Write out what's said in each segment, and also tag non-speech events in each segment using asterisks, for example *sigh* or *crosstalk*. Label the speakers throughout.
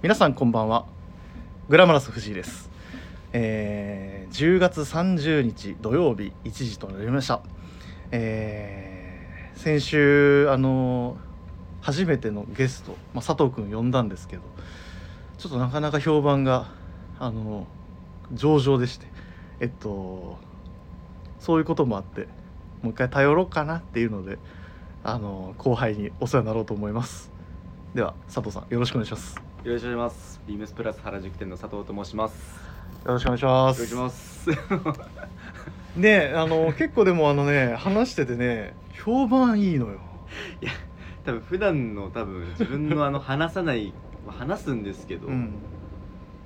Speaker 1: 皆さんこんばんは。グラマラス藤井です、えー10月30日土曜日1時となりました、えー先週あの初めてのゲスト、まあ、佐藤君呼んだんですけどちょっとなかなか評判があの上々でしてえっとそういうこともあってもう一回頼ろうかなっていうのであの後輩にお世話になろうと思います。では佐藤さんよろしくお願いします。
Speaker 2: よろしくお願いします。ビームスプラス原宿店の佐藤と申します。
Speaker 1: よろしくお願いし
Speaker 2: お
Speaker 1: ます
Speaker 2: 願いします。
Speaker 1: ねあの結構でもあのね話しててね評判いいのよ
Speaker 2: 多分普段の多分自分のあの話さないまあ話すんですけど、
Speaker 1: うん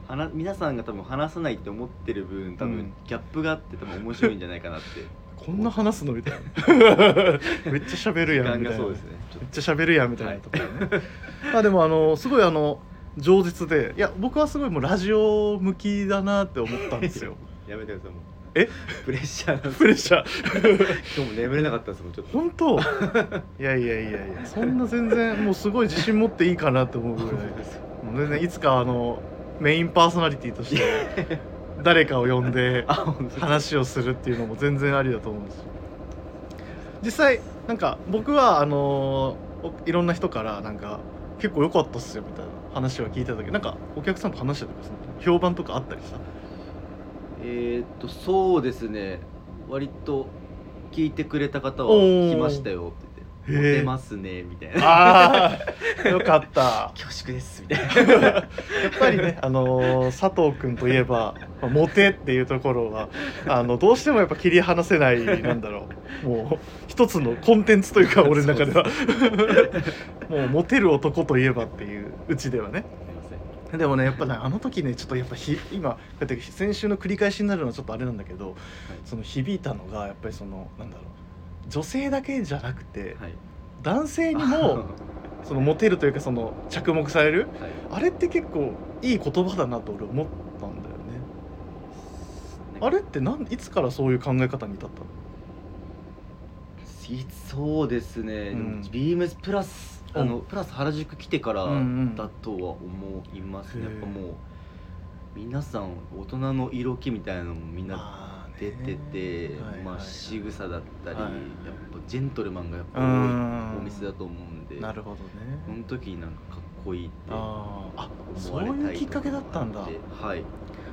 Speaker 2: 話皆さんが多分話さないって思ってる分多分、
Speaker 1: うん
Speaker 2: ギャップがあって多分面白いんじゃないかなって。*laughs*
Speaker 1: こんな話すのみたいな *laughs* めっちゃ喋る
Speaker 2: 時
Speaker 1: やんみたいな
Speaker 2: そうですね。ちょ
Speaker 1: めっちゃ喋るやんみたいなところね、まあでもあのすごいあの饒舌でいや僕はすごいもうラジオ向きだなって思ったんですよ。*laughs*
Speaker 2: やめてくださいもう。
Speaker 1: え？
Speaker 2: プレッシャー
Speaker 1: プレッシャー。*laughs*
Speaker 2: 今日も眠れなかったですもんちょっと。
Speaker 1: 本当？いやいやいやいやそんな全然もうすごい自信持っていいかなって思うぐらい。もう全然いつかあのメインパーソナリティとして *laughs* 誰かを呼んで話をするっていうのも全然ありだと思うんですよ。実際なんか僕はあのおいろんな人からなんか結構良かったっすよみたいな話は聞いてたけ。どなんかお客さんと話してたとかその？評判とかあったりさ
Speaker 2: えーっとそうですね。割と聞いてくれた方は来ましたよって言ってモテますねみたいな。
Speaker 1: ああ *laughs* よかった。
Speaker 2: 恐縮ですみたいな。*laughs*
Speaker 1: やっぱりね、あのー佐藤君といえば、まあモテっていうところはあのどうしてもやっぱ切り離せないなんだろう。もう一つのコンテンツというか *laughs* 俺の中では。もうモテる男といえばっていううちではね。でもねやっぱねあの時ねちょっとやっぱひ今こうやって先週の繰り返しになるのはちょっとあれなんだけどその響いたのがやっぱりそのなんだろう女性だけじゃなくて
Speaker 2: はい。
Speaker 1: 男性にも *laughs* そのモテるというかその着目される
Speaker 2: はい。
Speaker 1: あれって結構いい言葉だなと俺思ったんだよね。あれってなんいつからそういう考え方に至ったの？
Speaker 2: いそうですね、
Speaker 1: うん。
Speaker 2: ビームスプラスあのプラス原宿来てから
Speaker 1: うんうん。
Speaker 2: だとは思いますね、
Speaker 1: へー
Speaker 2: やっぱもう皆さん大人の色気みたいなのもみんな出
Speaker 1: ね。
Speaker 2: てて、まあ仕草だったり、
Speaker 1: はい。
Speaker 2: やっぱジェントルマンがやっぱ多い
Speaker 1: うん。
Speaker 2: お店だと思うんで
Speaker 1: なるほど
Speaker 2: そ
Speaker 1: ね。
Speaker 2: の時になんかかっこいいって
Speaker 1: あー。あそういうきっかけだったんだ。
Speaker 2: はい。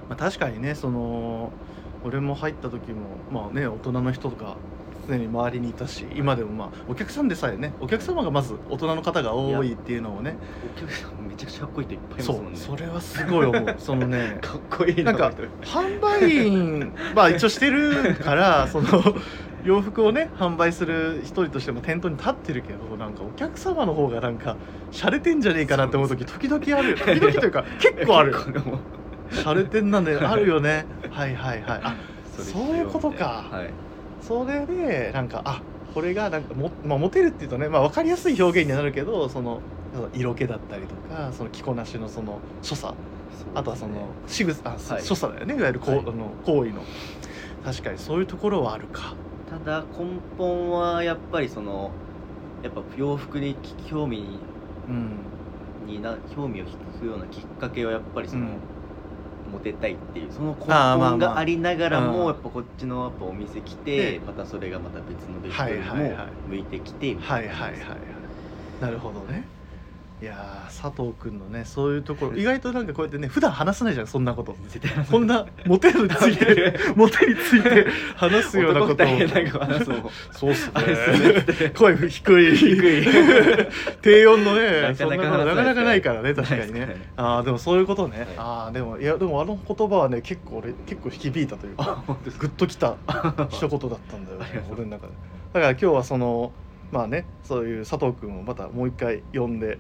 Speaker 1: まあ、確かにねその俺も入った時もまあね大人の人とか常に周りにいたし今でもまあお客さんでさえねお客様がまず大人の方が多いっていうのをね
Speaker 2: お客さんめちゃくちゃかっこいい人いっぱいいます
Speaker 1: そ
Speaker 2: もんね。
Speaker 1: う。それはすごい思う。そのね
Speaker 2: かっこいい
Speaker 1: なんか販売員まあ一応してるから *laughs* その洋服をね販売する一人としても店頭に立ってるけどなんかお客様の方がなんか洒落てんじゃねえかなって思う時時々ある。*laughs* 時々というか結構ある。洒落てんなんであるよね。はいはいはい。あ *laughs*
Speaker 2: れ
Speaker 1: そういうことか。
Speaker 2: はい
Speaker 1: それでなんかあこれがなんかも、まあ、モテるっていうとね、まあ、分かりやすい表現になるけどその色気だったりとかその着こなしのその所作あとはその仕草あ、
Speaker 2: はい。
Speaker 1: 所作だよね。いわゆるこう、
Speaker 2: はい。
Speaker 1: あの行為の。確かにそういうところはあるか。
Speaker 2: ただ根本はやっぱりそのやっぱ洋服に興味
Speaker 1: うん。
Speaker 2: にな興味を引くようなきっかけはやっぱりその、
Speaker 1: うん
Speaker 2: モテたいっていうその根本がありながらも、
Speaker 1: うん
Speaker 2: やっぱこっちのやっぱお店来
Speaker 1: で
Speaker 2: てまたそれがまた別のベク
Speaker 1: はい
Speaker 2: トルにも向いてきてみた
Speaker 1: はい
Speaker 2: いな
Speaker 1: なるほどねいやー佐藤君のねそういうところ意外となんかこうやってね普段話さないじゃんそんなこと。こんなモテるについてモテについて話すようなことを。そうっすね。声低い。
Speaker 2: 低い。*laughs*
Speaker 1: 低音のね
Speaker 2: なかなか
Speaker 1: そんなことなかなかないからね確かにね。
Speaker 2: ね。
Speaker 1: ああでもそういうことね、
Speaker 2: はい。
Speaker 1: ああでもいやでもあの言葉はね結構俺結構響いたというかグッときた一言だったんだよね俺の中で。だから今日はそのまあねそういう佐藤君をまたもう一回呼んで、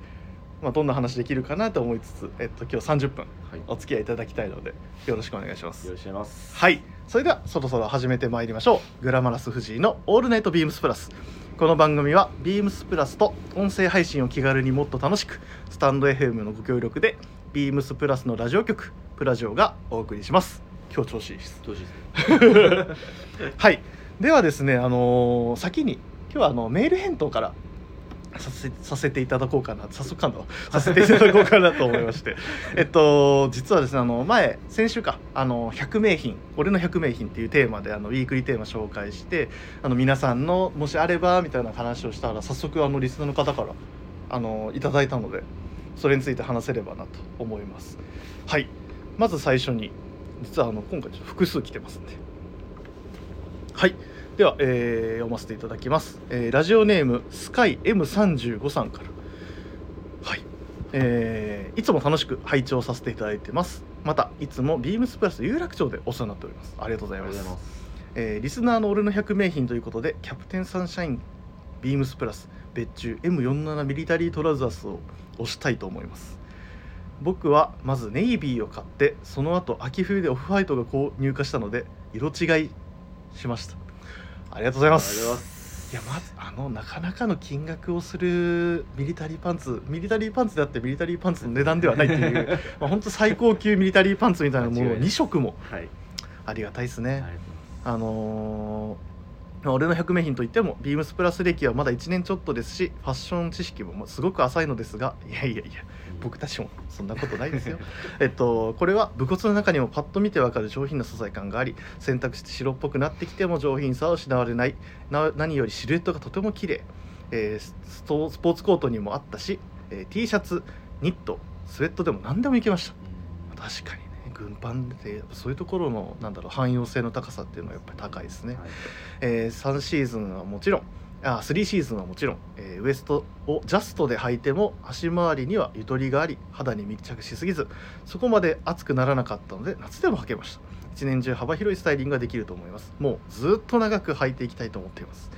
Speaker 1: まあ、どんな話できるかなと思いつつ、えっと、今日30分
Speaker 2: はい。
Speaker 1: お付き合いいただきたいのでよろしくお願いします。
Speaker 2: よろしくお願いします。
Speaker 1: はい。それではそろそろ始めてまいりましょう。グラマラス藤井の「オールナイトビームスプラス」この番組はビームスプラスと音声配信を気軽にもっと楽しくスタンド FM のご協力でビームスプラスのラジオ局プラジオがお送りします。今日調子いいです。
Speaker 2: どうしです *laughs*
Speaker 1: はい。ではですねあのー先に今日はあのメール返答からさせさせていただこうかな。早速かんさせていただこうかなと思いまして。*laughs* えっと実はですねあの前先週か。あの100名品。俺の100名品っていうテーマであのウィークリーテーマ紹介してあの皆さんのもしあればみたいな話をしたら早速あのリスナーの方からあのいただいたのでそれについて話せればなと思います。はい。まず最初に実はあの今回ちょっと複数来てますんで。はいでは、えー読ませていただきます、えーラジオネームスカイ M35 さんから。はい。えーいつも楽しく拝聴させていただいてます。またいつもビームスプラス有楽町でお世話になっております。ありがとうございます。えーリスナーの俺の100名品ということでキャプテンサンシャインビームスプラス別注 M47 ミリタリートラウザースを推したいと思います。僕はまずネイビーを買ってその後秋冬でオフホワイトが購入化したので色違いしましたありがとうございます。
Speaker 2: います。
Speaker 1: いやまずあのなかなかの金額をするミリタリーパンツミリタリーパンツであってミリタリーパンツの値段ではないっていう *laughs* まあ本当最高級ミリタリーパンツみたいなものを
Speaker 2: 間違いない。
Speaker 1: 2色も。
Speaker 2: はい。
Speaker 1: ありがたいですね。あのー俺の100名品といってもビームスプラス歴はまだ1年ちょっとですしファッション知識もすごく浅いのですがいやいやいや僕たちもそんなことないですよ。えっとこれは武骨の中にもパッと見てわかる上品な素材感があり選択して白っぽくなってきても上品さを失われない。な何よりシルエットがとても綺麗、えースストスポーツコートにもあったし、えー T シャツニットスウェットでも何でもいけました。確かに。ね軍パンってそういうところのなんだろう汎用性の高さっていうのはやっぱり高いですね、
Speaker 2: はい。
Speaker 1: えー3シーズンはもちろんあ3シーズンはもちろん、えーウエストをジャストで履いても足回りにはゆとりがあり肌に密着しすぎずそこまで熱くならなかったので夏でも履けました。一年中幅広いスタイリングができると思います。もうずっと長く履いていきたいと思っています。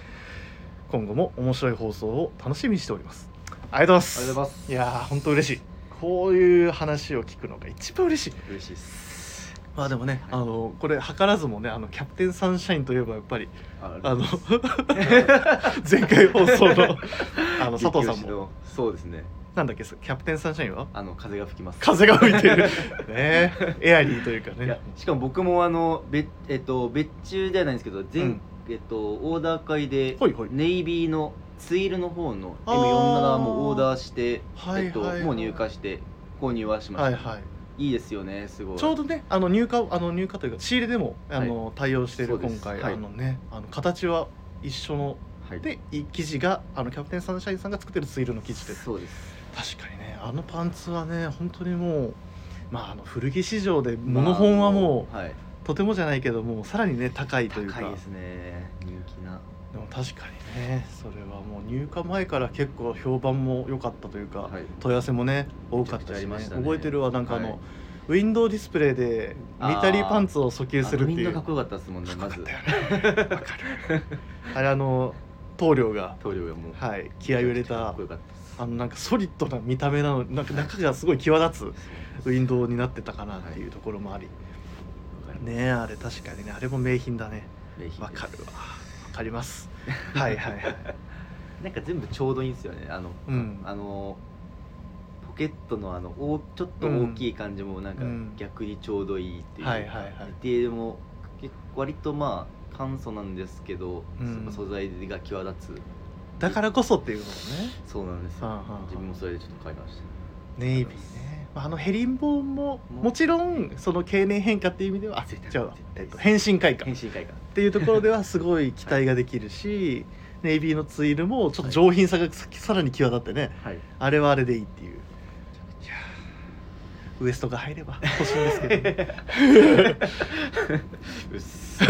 Speaker 1: 今後も面白い放送を楽しみにしております。ありがとうございます。
Speaker 2: ありがとうございます。
Speaker 1: いやー本当嬉しいこういう話を聞くのが一番嬉しい。
Speaker 2: 嬉しいです。
Speaker 1: まあでもね、
Speaker 2: はい。
Speaker 1: あのこれ図らずもねあのキャプテンサンシャインといえばやっぱり
Speaker 2: あ
Speaker 1: あの *laughs* 前回放送の *laughs* あの佐藤さんも。
Speaker 2: そうですね。
Speaker 1: なんだっけキャプテンサンシャインは？
Speaker 2: あの風が吹きます。
Speaker 1: 風が吹いてる。*laughs* ね。エアリーというか
Speaker 2: いや
Speaker 1: ね
Speaker 2: しかも僕もあの別,、えっと、別注ではないんですけど前、
Speaker 1: うん。
Speaker 2: えっと、オーダー会でネイビーのツイルの方の
Speaker 1: あー。
Speaker 2: M47 もオーダーして、
Speaker 1: はい
Speaker 2: えっと
Speaker 1: はいはい
Speaker 2: もう入荷して購入はしました、
Speaker 1: はいはい。
Speaker 2: いいですよねすごい。
Speaker 1: ちょうどねあの入荷あの入荷というか仕入れでもあの、対応している今回、
Speaker 2: はい。
Speaker 1: あのねあの形は一緒の。
Speaker 2: はい。
Speaker 1: でい生地があのキャプテンサンシャインさんが作ってるツイルの生地で。
Speaker 2: そうです。
Speaker 1: 確かにねあのパンツはね本当にもうまああの古着市場でモノ本はもう、
Speaker 2: まあはい、
Speaker 1: とてもじゃないけどもうさらにね高いというか。
Speaker 2: 高いですね。人気な
Speaker 1: でも確かにねそれはもう入荷前から結構評判も良かったというか、
Speaker 2: はい。
Speaker 1: 問い合わせもね多かった
Speaker 2: めちゃくちゃありましたね。
Speaker 1: 覚えてるわなんかあの、
Speaker 2: はい。
Speaker 1: ウィンドウディスプレイでミリタリーパンツを訴求するっていう。
Speaker 2: あのみんなかっこよかったですもんねまず。*laughs*
Speaker 1: あれあの棟梁が
Speaker 2: 棟梁がも。う
Speaker 1: はい気合いを入れた
Speaker 2: かっこよかったです。
Speaker 1: あのなんかソリッドな見た目なのなんか中がすごい際立つウィンドウになってたかなっていうところもあり、
Speaker 2: わかる
Speaker 1: ねえあれ確かにねあれも名品だね。
Speaker 2: 名品です。
Speaker 1: わかるわわかります。*laughs* はいはいはい。
Speaker 2: なんか全部ちょうどいいんですよね。あの、
Speaker 1: うん。
Speaker 2: あのポケットのあのおちょっと大きい感じもなんか
Speaker 1: うん。
Speaker 2: 逆にちょうどいいっていうか、
Speaker 1: はいはいはい。
Speaker 2: ディテールも結構割とまあ簡素なんですけど、
Speaker 1: うん。
Speaker 2: 素材が際立つ。
Speaker 1: だからこそっていうのもね。
Speaker 2: そうなんですよ、
Speaker 1: はあはあはあ。
Speaker 2: 自分もそれでちょっと買いました。
Speaker 1: ネイビーね。まああのヘリンボーンも
Speaker 2: も。
Speaker 1: もちろんその経年変化っていう意味ではあ
Speaker 2: 絶対
Speaker 1: じゃあ
Speaker 2: 絶、対。
Speaker 1: えっと、変身開花っていうところではすごい期待ができるし、ネイビーのツイルもちょっと上品さがささらに際立ってね
Speaker 2: はい。
Speaker 1: あれはあれでいいっていう。ウエストが入れば欲しいんですけどね。*laughs*
Speaker 2: うっす。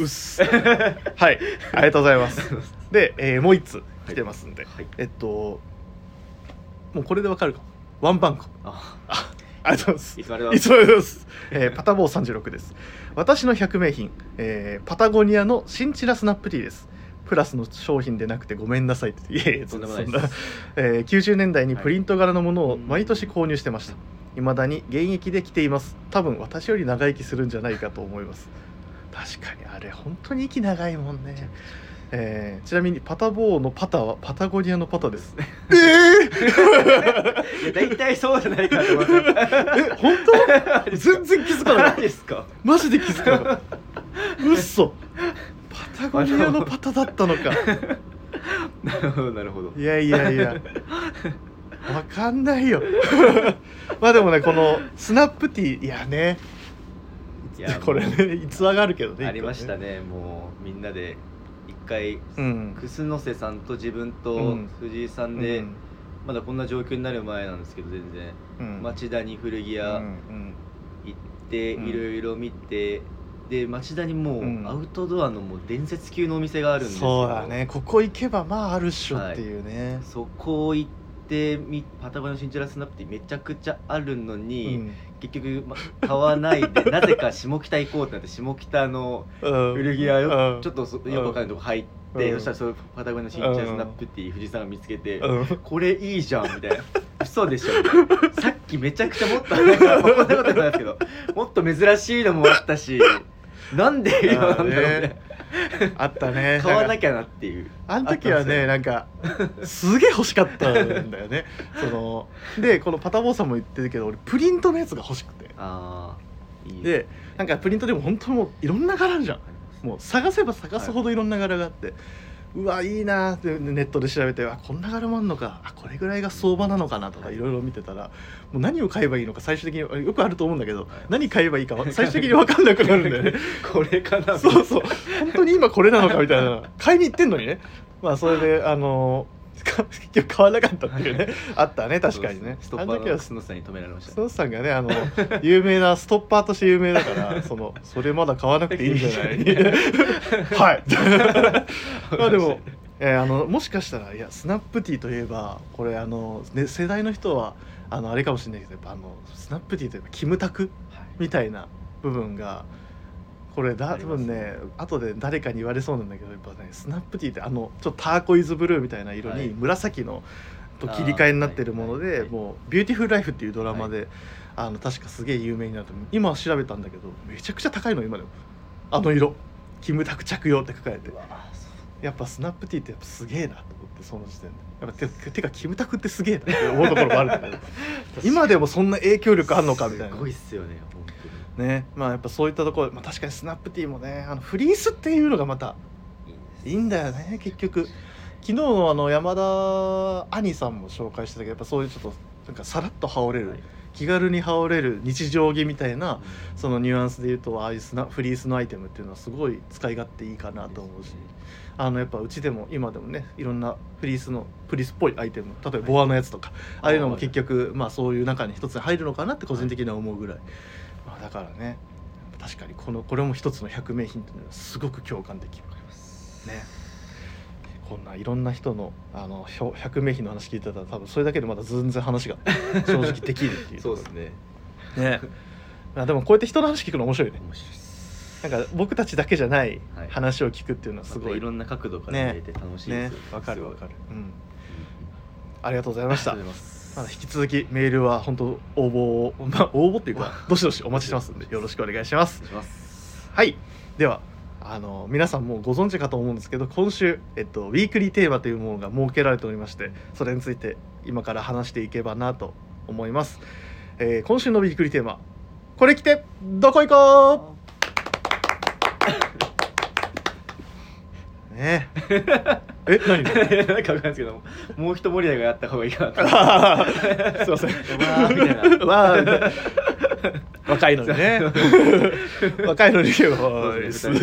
Speaker 1: うっす。はい。ありがとうございます。*laughs* で、えーもう一つ来てますんで、
Speaker 2: はい。
Speaker 1: えっともうこれでわかるかワンバンコ
Speaker 2: あ。
Speaker 1: ありがとうございます。
Speaker 2: いつもありがとう
Speaker 1: いつもありがとうございます、*laughs* えーパタボー36です。私の100名品、えーパタゴニアのシンチラスナップティーです。プラスの商品でなくてごめんなさい。っていやいや
Speaker 2: とんでもな
Speaker 1: えー90年代にプリント柄のものを
Speaker 2: はい
Speaker 1: 毎年購入してました。未だに現役で着ています。多分私より長生きするんじゃないかと思います。確かにあれ本当に息長いもんねえーちなみにパタボーのパタはパタゴニアのパタです。え
Speaker 2: いや大体そうじゃないかと思って。
Speaker 1: ー、え本当？全然気づかなかった
Speaker 2: 何ですか？
Speaker 1: マジで気づかなかったうっそパタゴニアのパタだったのか。
Speaker 2: なるほどなるほど。
Speaker 1: いやいやいや。わかんないよ。まあでもねこのスナップティーいやね。
Speaker 2: いや
Speaker 1: これね逸話があるけどね。
Speaker 2: ありましたね。もうみんなで一回
Speaker 1: うん。
Speaker 2: 楠瀬さんと自分と
Speaker 1: うん。
Speaker 2: 藤井さんで、まだこんな状況になる前なんですけど全然。
Speaker 1: うん。
Speaker 2: 町田に古着屋
Speaker 1: うんうん。
Speaker 2: 行って
Speaker 1: うん。
Speaker 2: いろいろ見てで町田にも
Speaker 1: うん。
Speaker 2: うアウトドアのもう伝説級のお店があるんですよ。
Speaker 1: そうだね。ここ行けばまああるっしょっていうね、
Speaker 2: そこ行ってみパタゴニアのシンチェラスナップってめちゃくちゃあるの
Speaker 1: う
Speaker 2: に、
Speaker 1: ん。
Speaker 2: 結局、ま、買わないで *laughs* なぜか下北行こうってなって下北の
Speaker 1: うん。
Speaker 2: 古着屋よ、
Speaker 1: うん。
Speaker 2: ちょっとそよくわかんないとこ入って、
Speaker 1: うん。
Speaker 2: そしたらそのパタゴニアのシンチェラスナップっていう藤井さんが見つけて、
Speaker 1: うん。
Speaker 2: これいいじゃんみたいな。*laughs* 嘘でしょみたいな。さっきめちゃくちゃもっとなんか、まあ、こんなことないですけどもっと珍しいのもあったしなんで今なんだろうね *laughs*
Speaker 1: あったね。ゃ *laughs*
Speaker 2: 買わなきゃなっていう。
Speaker 1: あの時はねなんかすげえ欲しかったんだよね。*laughs* そのでこのパタボーさんも言ってるけど俺プリントのやつが欲しくて。
Speaker 2: ああいい
Speaker 1: でなんかプリントでも本当もういろんな柄あるじゃん。もう探せば探すほどいろんな柄があって、うわいいなーってネットで調べてあこんな柄もあんのかあこれぐらいが相場なのかなとかい。ろいろ見てたらもう何を買えばいいのか最終的によくあると思うんだけど何買えばいいかは最終的に分かんなくなるんだよね。*laughs*
Speaker 2: これかな
Speaker 1: そうそう。本当に今これなのかみたいな。買いに行ってんのにね。まあそれであのか結局買わなかったっていうね。*laughs* あったね確かにね。
Speaker 2: ストッパーの
Speaker 1: あの時は
Speaker 2: スノさんに止められました。
Speaker 1: スノーさんがねあの有名なストッパーとして有名だから *laughs* そのそれまだ買わなくていいんじゃない。はい。*laughs* まあでも、えーあのもしかしたらいやスナップティーといえばこれあの、ね、世代の人はあのあれかもしれないけどやっぱあのスナップティーといえばキムタクみたいな部分がこれだ多分ね後で誰かに言われそうなんだけどやっぱねスナップティーってあのちょっとターコイズブルーみたいな色
Speaker 2: はい。
Speaker 1: に紫のと切り替えになってるものでもう「ビューティフル・ライフ」っていうドラマで、あの確かすげえ有名になった今調べたんだけどめちゃくちゃ高いの今でも。あの色。キムタク着用って書かれて。やっぱスナップティーってやっぱすげえなと思ってその時点で。やっぱててかキムタクってすげえなって思うところもあるんだけど。*laughs* 今でもそんな影響力あんのかみたいな。
Speaker 2: すごいっすよね
Speaker 1: ね。まあやっぱそういったところ、まあ、確かにスナップティーもねあのフリースっていうのがまた
Speaker 2: いい
Speaker 1: んだよね結局。昨日のあの山田兄さんも紹介してたけどやっぱそういうちょっとなんかさらっと羽織れる、
Speaker 2: はい。
Speaker 1: 気軽に羽織れる日常着みたいなそのニュアンスで言うとああいうスナフリースのアイテムっていうのはすごい使い勝手いいかなと思うし。あのやっぱうちでも今でもねいろんなフリースのフリースっぽいアイテム例えばボアのやつとか、ああいうのも結局まあそういう中に一つに入るのかなって個人的には思うぐらい、まあ、だからね。確かにこのこれも一つの百名品っていうのはすごく共感できる。ね。こんないろんな人のあの百名品の話聞いてたら多分それだけでまだ全然話が正直できるっていう。*laughs*
Speaker 2: そうですね。
Speaker 1: ね。まあでもこうやって人の話聞くの面白いね。
Speaker 2: 面白い
Speaker 1: なんか僕たちだけじゃない
Speaker 2: はい。
Speaker 1: 話を聞くっていうのはす
Speaker 2: す
Speaker 1: ごい、
Speaker 2: ごいいろんな角度から見れて楽しいで
Speaker 1: ね
Speaker 2: すよ。
Speaker 1: わかるわかる。うん。ありがとうございました
Speaker 2: ま
Speaker 1: だ引き続きメールは本当応募をまあ *laughs* 応募っていうか *laughs* どしどしお待ちしてますんでよろしくお願いします。はい。ではあの皆さんもうご存知かと思うんですけど今週、えっと、ウィークリーテーマというものが設けられておりましてそれについて今から話していけばなと思います、えー今週のウィークリーテーマこれ着てどこ行こうね。*laughs* え何？*laughs*
Speaker 2: なんかわかんないですけどもう一盛り上がりあった方がいいかなと。
Speaker 1: すいません
Speaker 2: わーみたいな。
Speaker 1: 若いのにね。若いのにおい
Speaker 2: そうですね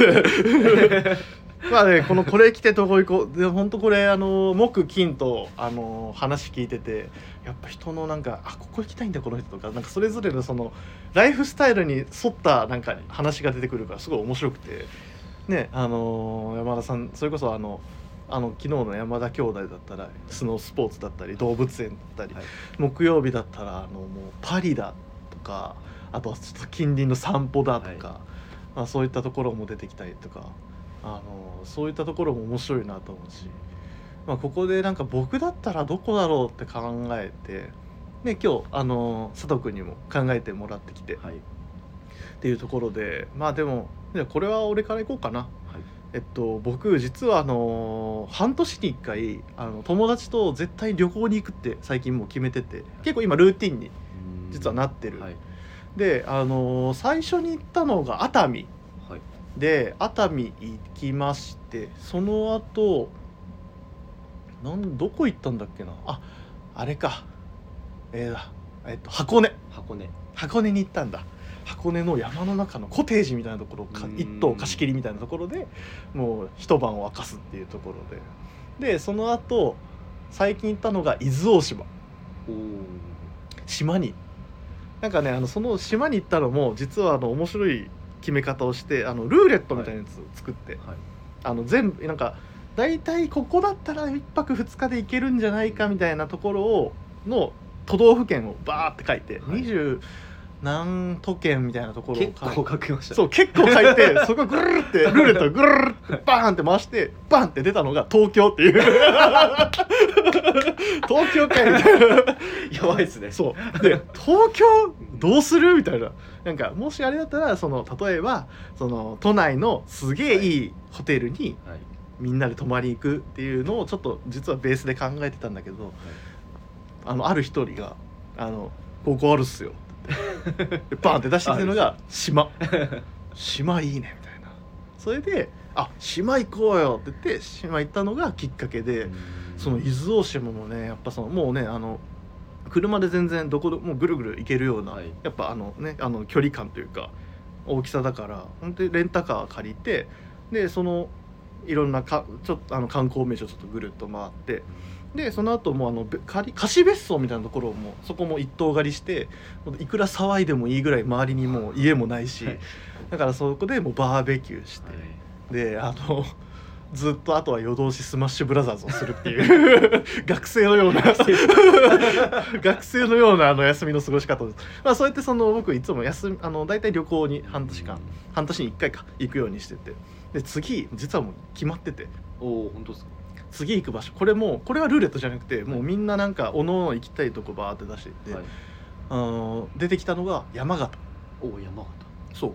Speaker 1: まあねこのこれ着てどこ行こう。で本当これあの木金とあの話聞いててやっぱ人のなんかあここ行きたいんだこの人とか。なんかそれぞれのそのライフスタイルに沿ったなんか話が出てくるからすごい面白くてね。あの山田さんそれこそあのあの昨日の山田兄弟だったらスノースポーツだったり動物園だったり、
Speaker 2: はい。
Speaker 1: 木曜日だったらあのもうパリだとかあとはちょっと近隣の散歩だとか、
Speaker 2: はい。
Speaker 1: まあ、そういったところも出てきたりとかあのそういったところも面白いなと思うし、まあ、ここでなんか僕だったらどこだろうって考えて、ね、今日あの佐藤君にも考えてもらってきてっ
Speaker 2: はい
Speaker 1: ていうところでまあでもじゃあこれは俺から行こうかな。
Speaker 2: はい。
Speaker 1: えっと、僕実はあの半年に1回あの友達と絶対旅行に行くって最近もう決めてて結構今ルーティンに実はなってる、
Speaker 2: はい。
Speaker 1: であの最初に行ったのが熱海。
Speaker 2: はい。
Speaker 1: で熱海行きましてその後なんどこ行ったんだっけな？ああれか。えーだ。えっと箱根。
Speaker 2: 箱根。
Speaker 1: 箱根に行ったんだ箱根の山の中のコテージみたいなところをか
Speaker 2: うん。
Speaker 1: 一棟貸し切りみたいなところでもう一晩を明かすっていうところで。でその後最近行ったのが伊豆大島。島に。なんかねあのその島に行ったのも実はあの面白い決め方をしてあのルーレットみたいなやつを作って、
Speaker 2: はい。
Speaker 1: あの全部なんか大体ここだったら1泊2日で行けるんじゃないかみたいなところをの都道府県をバーって書いて、
Speaker 2: はい。
Speaker 1: 20何都県みたいなところを
Speaker 2: 結構書きましたね。
Speaker 1: そう結構書いてそこぐるるってルーレットぐるるってバーンって回してバンって出たのが東京っていう。*laughs* 東京か
Speaker 2: やばいっすね。
Speaker 1: そう。で東京どうするみたいな。なんかもしあれだったらその例えばその都内のすげえいいホテルに
Speaker 2: はい。
Speaker 1: みんなで泊まりに行くっていうのをちょっと実はベースで考えてたんだけどあのある一人が「あのここあるっすよ」バンって出してきたのが「島」「島いいね」みたいな。それで「あ島行こうよ」って言って島行ったのがきっかけで。その伊豆大島もねやっぱそのもうねあの車で全然どこでもぐるぐる行けるような、
Speaker 2: はい。
Speaker 1: やっぱあのねあの距離感というか大きさだから本当にレンタカー借りてでそのいろんなかちょっとあの観光名所ちょっとぐるっと回ってでその後もうあのべ借り貸別荘みたいなところもそこも一棟借りしていくら騒いでもいいぐらい周りにもう家もないし、
Speaker 2: はい。
Speaker 1: だからそこでもうバーベキューして。であの *laughs* ずっとあとは夜通しスマッシュブラザーズをするっていう *laughs* 学生のような *laughs* 学生のようなあの休みの過ごし方です、まあ、そうやってその僕いつも休みあの大体旅行に半年間半年に1回か行くようにしてて。で次実はもう決まってて。
Speaker 2: おお本当ですか？
Speaker 1: 次行く場所。これもうこれはルーレットじゃなくてもうみんななんかおのおの行きたいとこバーって出していって、
Speaker 2: はい。
Speaker 1: あの出てきたのが山形。
Speaker 2: おお山形。
Speaker 1: そう。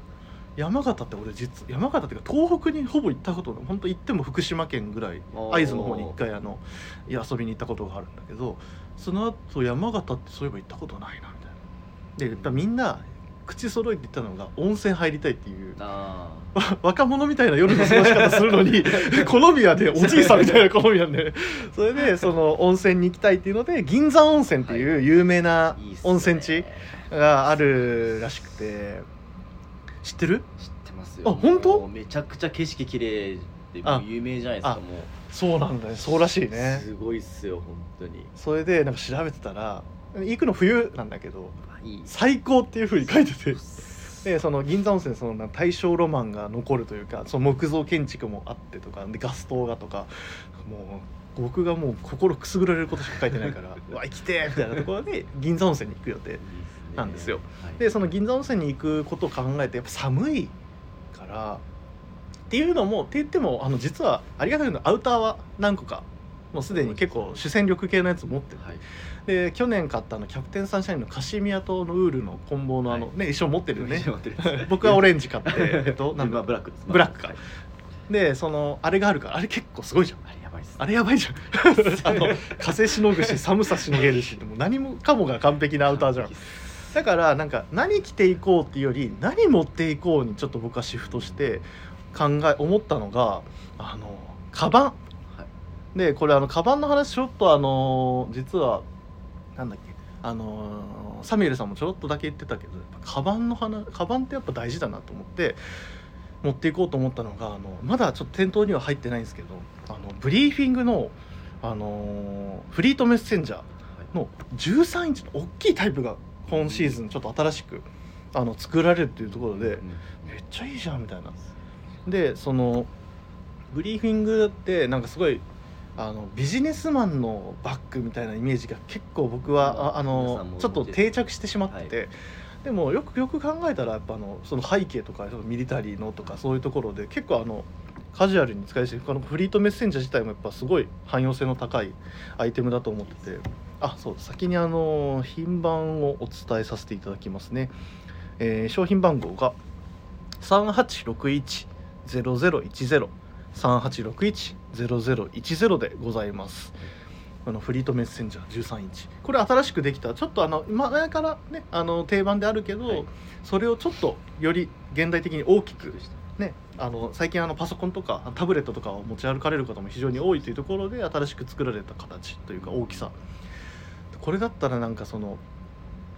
Speaker 1: 山形って俺実山形っていうか東北にほぼ行ったことない。本当行っても福島県ぐらい会津の方に一回あの遊びに行ったことがあるんだけどその後山形ってそういえば行ったことないなみたいな。でみんな口揃えて言ったのが温泉入りたいっていう
Speaker 2: あ *laughs*
Speaker 1: 若者みたいな夜の過ごし方するのに *laughs* 好みはねおじいさんみたいな好みなんで。*laughs* それでその温泉に行きたいっていうので銀山温泉っていう有名な温泉地があるらしくて。知ってる？
Speaker 2: 知ってますよ。
Speaker 1: あ本当？
Speaker 2: めちゃくちゃ景色綺麗で有名じゃないですか
Speaker 1: あ
Speaker 2: もう。
Speaker 1: そうなんだね。そうらしいね。
Speaker 2: すごいっすよ本当に。
Speaker 1: それでなんか調べてたら行くの冬なんだけど
Speaker 2: あいい。
Speaker 1: 最高っていうふうに書いてて。*laughs* でその銀座温泉そのな大正ロマンが残るというかその木造建築もあってとかでガス灯がとかもう僕がもう心くすぐられることしか書いてないからう *laughs* わ行きてーみたいなところで銀座温泉に行く予定なんですよ。
Speaker 2: はい。
Speaker 1: でその銀座温泉に行くことを考えてやっぱ寒いからっていうのもって言ってもあの実はありがたいのアウターは何個かもうすでに結構主戦力系のやつ持ってる
Speaker 2: はい
Speaker 1: で去年買ったあのキャプテンサンシャインのカシミヤとのウールの棍棒のあの、
Speaker 2: は
Speaker 1: ね一緒持ってるよね。僕はオレンジ買って *laughs* えっとなん
Speaker 2: ブラックです。
Speaker 1: ブラックか。
Speaker 2: はい。
Speaker 1: でそのあれがあるからあれ結構すごいじゃん。
Speaker 2: あれやばいっす
Speaker 1: あれやばいじゃん。*laughs* あの風しのぐし寒さしのげるしもう何もかもが完璧なアウターじゃん。だからなんか何着ていこうっていうより何持っていこうにちょっと僕はシフトして考え思ったのがあのカバン。
Speaker 2: はい。
Speaker 1: でこれあのカバンの話ちょっとあの実はなんだっけ？あのサミュエルさんもちょろっとだけ言ってたけどカバンの話カバンってやっぱ大事だなと思って持っていこうと思ったのがあのまだちょっと店頭には入ってないんですけどあのブリーフィングのあのフリートメッセンジャーの13インチの大きいタイプが今シーズンちょっと新しくあの作られるっていうところで
Speaker 2: うん。
Speaker 1: めっちゃいいじゃんみたいな。でそのブリーフィングってなんかすごいあのビジネスマンのバッグみたいなイメージが結構僕はああのちょっと定着してしまってて、でもよくよく考えたらやっぱあのその背景とかそのミリタリーのとかそういうところで結構あのカジュアルに使いやすいこのフリートメッセンジャー自体もやっぱすごい汎用性の高いアイテムだと思ってて。あそう先にあの品番をお伝えさせていただきますね、えー商品番号が38610010 38610010でございます。あのフリートメッセンジャー13インチ。これ新しくできた。ちょっとあの今前からねあの定番であるけど、
Speaker 2: はい。
Speaker 1: それをちょっとより現代的に大きくねあの最近あのパソコンとかタブレットとかを持ち歩かれる方も非常に多いというところで新しく作られた形というか大きさ。これだったらなんかその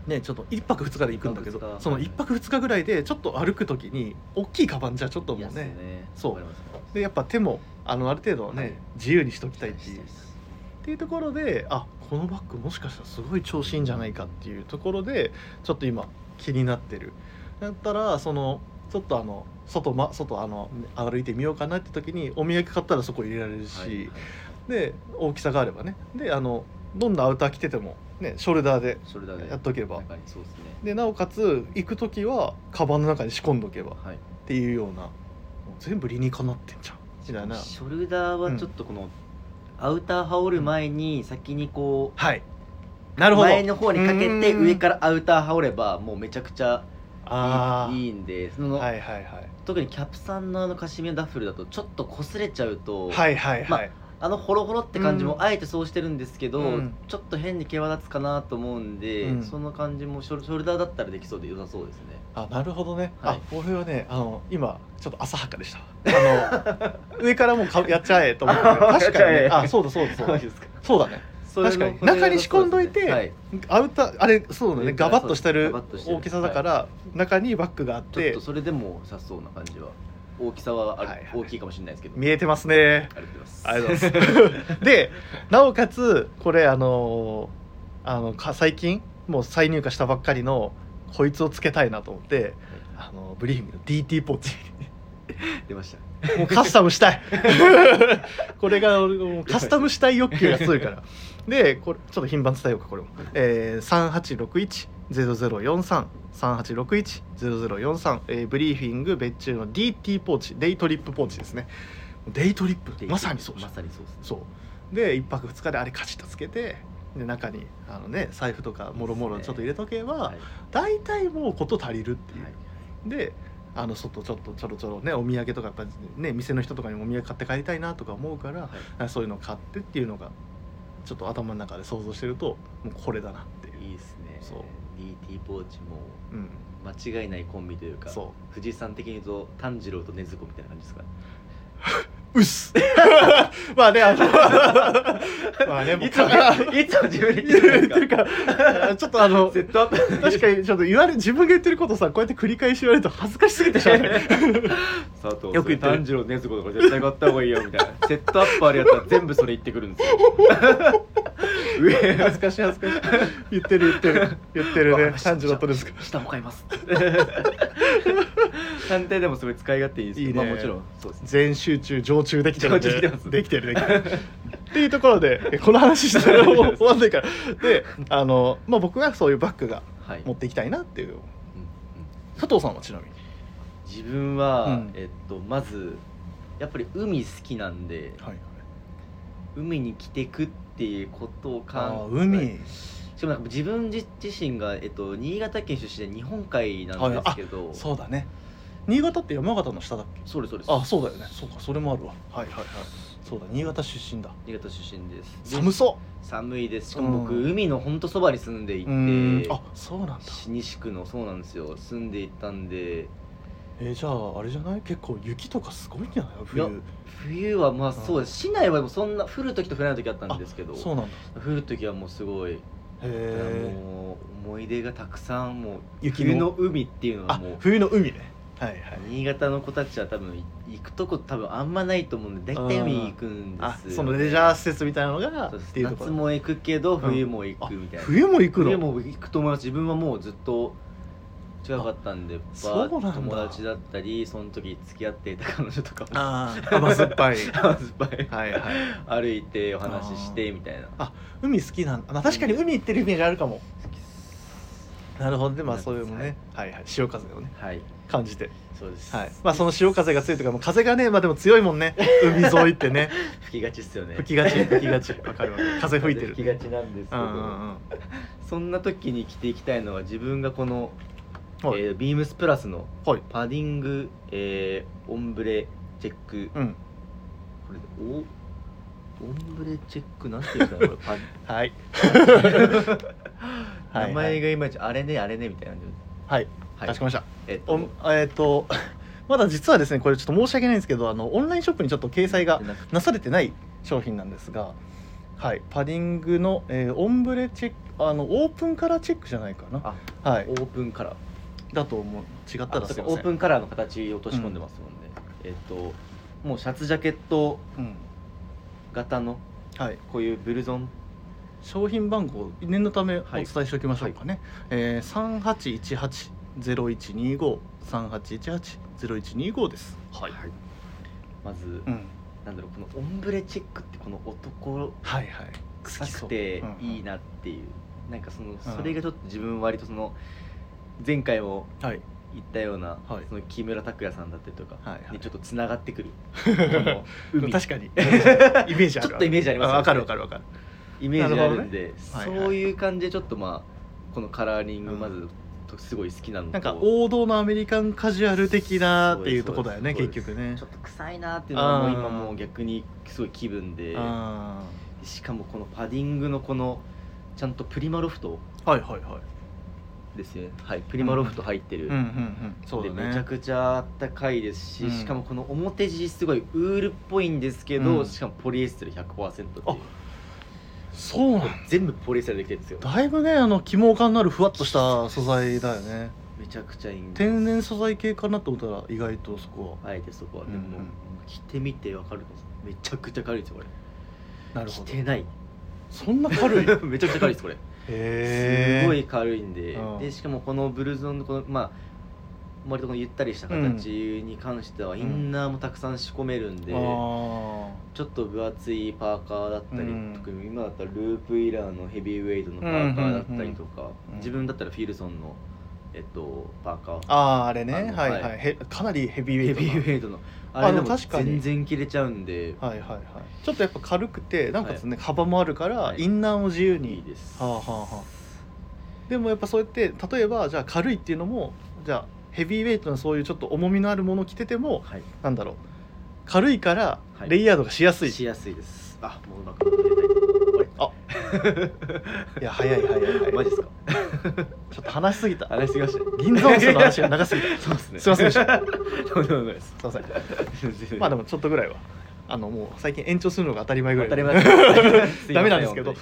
Speaker 1: ねちょっと1泊2日で行くんだけどその1泊2日ぐらいでちょっと歩く時に大きいカバンじゃちょっともう
Speaker 2: 安い
Speaker 1: ね。そう。でやっぱ手もあのある程度ね、
Speaker 2: はい。
Speaker 1: 自由にしときたいっていう。っていうところであこのバッグもしかしたらすごい調子いいんじゃないかっていうところでちょっと今気になってる。だったらそのちょっとあの外,、ま、外あの歩いてみようかなって時にお土産買ったらそこ入れられるし、
Speaker 2: はいはい。
Speaker 1: で大きさがあればね。であのどんなアウター着てても、ね、ショルダーでやっとけば。
Speaker 2: ですね。
Speaker 1: でなおかつ行く時はカバンの中に仕込んどけばっ
Speaker 2: はい。
Speaker 1: ていうような全部理にかなってんじゃん。みたいな。
Speaker 2: ショルダーはちょっとこの、アウター羽織る前に先にこう
Speaker 1: はい。なるほど。
Speaker 2: 前の方にかけて
Speaker 1: うん。
Speaker 2: 上からアウター羽織ればもうめちゃくちゃいいんでその、
Speaker 1: はいはいはい。
Speaker 2: 特にキャプさんのあのカシミヤダッフルだとちょっと擦れちゃうと、
Speaker 1: はいはいはい、
Speaker 2: あのホロホロって感じ
Speaker 1: うん。
Speaker 2: もあえてそうしてるんですけど、
Speaker 1: うん。
Speaker 2: ちょっと変に際立つかなと思うんで、
Speaker 1: うん。
Speaker 2: その感じもショルショルダーだったらできそうで良さそうですね。
Speaker 1: あなるほどね、
Speaker 2: はい。
Speaker 1: あ俺はねあの今ちょっと浅はかでした。あの *laughs* 上からもうかやっちゃえと思って *laughs* 確かに、ね、あそうだそうだそうだ。そうだね。確かに。中に仕込んどいて
Speaker 2: はい、
Speaker 1: アウターあれそうだね。ガバッとしてる大きさだから、中にバッグがあっ
Speaker 2: ちょってとそれでも良さそうな感じは大きさはある、
Speaker 1: はいはい。
Speaker 2: 大きいかもしれないですけど。
Speaker 1: 見えてますね。
Speaker 2: ありがとうございます。
Speaker 1: でなおかつこれあのあのか最近もう再入荷したばっかりのこいつをつけたいなと思ってあのブリーフィングの DT ポーチ。*laughs*
Speaker 2: 出ました。
Speaker 1: もうカスタムしたい。*laughs* これがカスタムしたい欲求が強いから。でこれちょっと頻繁伝えようかこれも、えー、3861-0043 3861-0043、えー、ブリーフィング別注の DT ポーチデイトリップポーチですね。デイトリップ？まさにそう
Speaker 2: まさにそうです
Speaker 1: そう。で1泊2日であれカチッとつけてで中にあのね財布とかもろもろちょっと入れとけば、
Speaker 2: はい。
Speaker 1: 大体もうこと足りるっていう、
Speaker 2: はい。
Speaker 1: であの外ちょっとちょろちょろねお土産とかやっぱりね店の人とかにもお土産買って帰りたいなとか思うから、
Speaker 2: はい。
Speaker 1: あそういうのを買ってっていうのがちょっと頭の中で想像してるともうこれだなっていう、
Speaker 2: いいですね。
Speaker 1: そう
Speaker 2: DT ポーチも
Speaker 1: うん、
Speaker 2: 間違いないコンビというか
Speaker 1: そ
Speaker 2: 藤井さん的に言うと炭治郎と禰豆子みたいな感じですか？
Speaker 1: うっす。*laughs* まあねあの *laughs* まあねもう
Speaker 2: いつもいつも自分で言ってるか
Speaker 1: ちょっとあの
Speaker 2: セットアップ。
Speaker 1: 確かにちょっと言われ自分が言ってることさこうやって繰り返し言われると恥ずかしすぎてしゃあない。
Speaker 2: 佐藤
Speaker 1: よく言ってる。
Speaker 2: 炭治郎禰豆子とか絶対買った方がいいよみたいな。セットアップあるやつは全部それ言ってくるんですよ。上 *laughs*
Speaker 1: 恥ずかしい恥ずかしい。言ってる言ってる。言ってるね。炭治郎とですか。
Speaker 2: 下も買います *laughs* 探偵でもすごい使い勝手いいですけど。
Speaker 1: いいね。
Speaker 2: まあもちろんそうですね。
Speaker 1: 全集中常駐できてるんで。
Speaker 2: 常駐できてます。
Speaker 1: できてるできてる。っていうところでえ *laughs* この話したら終わんないから。で *laughs* あの、まあ、僕はそういうバッグが
Speaker 2: はい、
Speaker 1: 持っていきたいなっていう。
Speaker 2: うんうん
Speaker 1: 佐藤さんはちなみに？
Speaker 2: 自分は、
Speaker 1: うん。
Speaker 2: えっとまずやっぱり海好きなんで
Speaker 1: はい
Speaker 2: 海に着てくっていうことを考
Speaker 1: あ
Speaker 2: え
Speaker 1: ー海
Speaker 2: しかも自分自自身が、えっと、新潟県出身で日本海なんですけど、
Speaker 1: そうだね。新潟って山形の下だっけ？
Speaker 2: そうですそうです。
Speaker 1: あそうだよね。そうかそれもあるわ。はいはいはい。そうだ新潟出身だ。
Speaker 2: 新潟出身です。で
Speaker 1: 寒そ
Speaker 2: 寒いです。しかも僕、
Speaker 1: うん。
Speaker 2: 海のほんとそばに住んでいて。
Speaker 1: ん。あそうなんだ。
Speaker 2: 西区のそうなんですよ。住んでいたんで。
Speaker 1: えーじゃああれじゃない？結構雪とかすごいんじゃない？
Speaker 2: いや
Speaker 1: 冬。
Speaker 2: 冬はまあそうです。市内はもうそんな降る時と降らない時あったんですけど。
Speaker 1: そうなんだ。
Speaker 2: 降る時はもうすごい
Speaker 1: へえ
Speaker 2: もう思い出がたくさんもう
Speaker 1: 雪の。
Speaker 2: 冬の海っていうのは
Speaker 1: あ
Speaker 2: もう
Speaker 1: 冬の海ね。はいはい。
Speaker 2: 新潟の子たちは多分い行くとこ多分あんまないと思うんで大体海に行くんですよ
Speaker 1: あそのレジャー施設みたいなのが
Speaker 2: そうです。
Speaker 1: っていうところ。
Speaker 2: 夏も行くけど
Speaker 1: ん
Speaker 2: 冬も行
Speaker 1: あ
Speaker 2: くみたいな、
Speaker 1: 冬も行くの？
Speaker 2: 冬も行くと思います。自分はもうずっと近かったんで
Speaker 1: そうなんだ。
Speaker 2: 友達だったりその時付き合っていた彼女とかも。
Speaker 1: ああ甘酸っぱい。*laughs*
Speaker 2: 甘酸っぱい。
Speaker 1: はいはい。
Speaker 2: 歩いてお話ししてみたいな。
Speaker 1: あ海好きなんだ、まあ、確かに海。行ってるイメージあるかも。なるほどでまあそういうのね、はい、はい潮風をね。
Speaker 2: はい。
Speaker 1: 感じて。
Speaker 2: そうです、
Speaker 1: はい。まあその潮風が強いとかもう風がねまあでも強いもんね。海沿いってね。*laughs*
Speaker 2: 吹きがちっすよね。
Speaker 1: 吹きがち吹きがち。わかるわ。風吹いてる
Speaker 2: 吹きがちなんですけど、
Speaker 1: うんうんうん。
Speaker 2: そんな時に着ていきたいのは自分がこの、
Speaker 1: はい。
Speaker 2: えービームスプラスの
Speaker 1: はい。
Speaker 2: パディング、えーオンブレチェック、
Speaker 1: うん。
Speaker 2: これおオンブレチェックなんていうんですかねこ *laughs*
Speaker 1: はい。*laughs* はい
Speaker 2: 名前がいまいちあれねあれねみたいなんで
Speaker 1: はい。
Speaker 2: はい。
Speaker 1: かしこまりました。
Speaker 2: えっと。
Speaker 1: おんえっ、と *laughs* まだ実はですねこれちょっと申し訳ないんですけどあのオンラインショップにちょっと掲載が
Speaker 2: な
Speaker 1: されてない商品なんですが、はい、パディングの、えーオンブレチェックあのオープンカラーチェックじゃないかな。
Speaker 2: あ
Speaker 1: はい。
Speaker 2: オープンカラー
Speaker 1: だと思う。違った
Speaker 2: あ
Speaker 1: ら
Speaker 2: オープンカラーの形落とし込んでますもんね、えっともうシャツジャケット
Speaker 1: うん
Speaker 2: 型の
Speaker 1: はい、
Speaker 2: こういうブルゾン。
Speaker 1: 商品番号念のためお
Speaker 2: はい。
Speaker 1: 伝えしておきましょうかね、えー、3818-0125 3818-0125です。はい、
Speaker 2: まず、
Speaker 1: うん、
Speaker 2: なんだろうこのオンブレチェックってこの男
Speaker 1: はいはい。
Speaker 2: 臭くていいなっていう、なんかその
Speaker 1: ん。
Speaker 2: それがちょっと自分割とその前回も
Speaker 1: うんはい。
Speaker 2: 言ったような、
Speaker 1: はい。
Speaker 2: その木村拓哉さんだったりとか
Speaker 1: はいはい。
Speaker 2: にちょっとつながってくる、*laughs* この海。
Speaker 1: 確かに。*laughs* イメージある
Speaker 2: ちょっとイメージありますよね。
Speaker 1: わかるわかるわかる。
Speaker 2: イメージがあるんで、
Speaker 1: ね。はいはい
Speaker 2: そういう感じでちょっとまあこのカラーリング
Speaker 1: うん。
Speaker 2: まずとすごい好きなのと。
Speaker 1: なんか王道のアメリカンカジュアル的なっていうとこだよね結局ね。
Speaker 2: ちょっと臭いなっていうのはも今もう逆にすごい気分で。
Speaker 1: あ
Speaker 2: しかもこのパディングのこのちゃんとプリマロフト。
Speaker 1: ーはいはいはい
Speaker 2: ですよね。はいプリマロフト入ってる、
Speaker 1: うんうんうん。そう
Speaker 2: でめちゃくちゃあったかいですし、
Speaker 1: うん。
Speaker 2: しかもこの表地すごいウールっぽいんですけど、
Speaker 1: うん。
Speaker 2: しかもポリエステル100%っていう。
Speaker 1: あそうなん。
Speaker 2: 全部ポリエステルでできてるんですよ。
Speaker 1: だいぶねあの起毛感のあるふわっとした素材だよね。
Speaker 2: めちゃくちゃいいんです。
Speaker 1: 天然素材系かなと思ったら意外とそこは。
Speaker 2: あえてそこは。でも、
Speaker 1: うん。うん
Speaker 2: 着てみてわかるとめちゃくちゃ軽いですよこれ。
Speaker 1: なるほど。
Speaker 2: 着てない。
Speaker 1: そんな軽い？へ *laughs*
Speaker 2: めちゃくちゃ軽いですこれ。
Speaker 1: え
Speaker 2: すごい軽いんで、
Speaker 1: うん。
Speaker 2: でしかもこのブルゾンのこのまあ割とこのゆったりした形に関してはインナーもたくさん仕込めるんで、
Speaker 1: あ
Speaker 2: ちょっと分厚いパーカーだったり、
Speaker 1: うん。
Speaker 2: 特に今だったらループイラーのヘビーウェイトのパーカーだったりとか、
Speaker 1: うん。
Speaker 2: 自分だったらフィルソンの、えっと、パーカー。
Speaker 1: あーあれね。
Speaker 2: あの
Speaker 1: はいはい、
Speaker 2: はい。
Speaker 1: へかなりヘビーウェイトな。
Speaker 2: ヘビーウェイトの。
Speaker 1: あ
Speaker 2: あれでも
Speaker 1: 確かに。
Speaker 2: 全然着れちゃうんで、
Speaker 1: はいはいはい。ちょっとやっぱ軽くてなんかね、幅もあるから、
Speaker 2: はい。
Speaker 1: インナーも自由に。
Speaker 2: いいです、
Speaker 1: はあはあはあ。でもやっぱそうやって例えばじゃあ軽いっていうのもじゃあヘビーウェイトのそういうちょっと重みのあるものを着てても
Speaker 2: はい。
Speaker 1: なんだろう。軽いから
Speaker 2: はい。
Speaker 1: レイヤードがしやすい、
Speaker 2: しやすいです。あもううまくい
Speaker 1: や早い早い早い。
Speaker 2: マジですか？
Speaker 1: ちょっと話しすぎた。
Speaker 2: 話しすぎました。
Speaker 1: 銀座温泉の話が長すぎた
Speaker 2: そうですね。
Speaker 1: すいませんでした。
Speaker 2: とんでもないです。
Speaker 1: すいません。まあでもちょっとぐらいは。あのもう最近延長するのが当たり前ぐらい。
Speaker 2: 当たり前。*laughs*
Speaker 1: ダメなんですけど。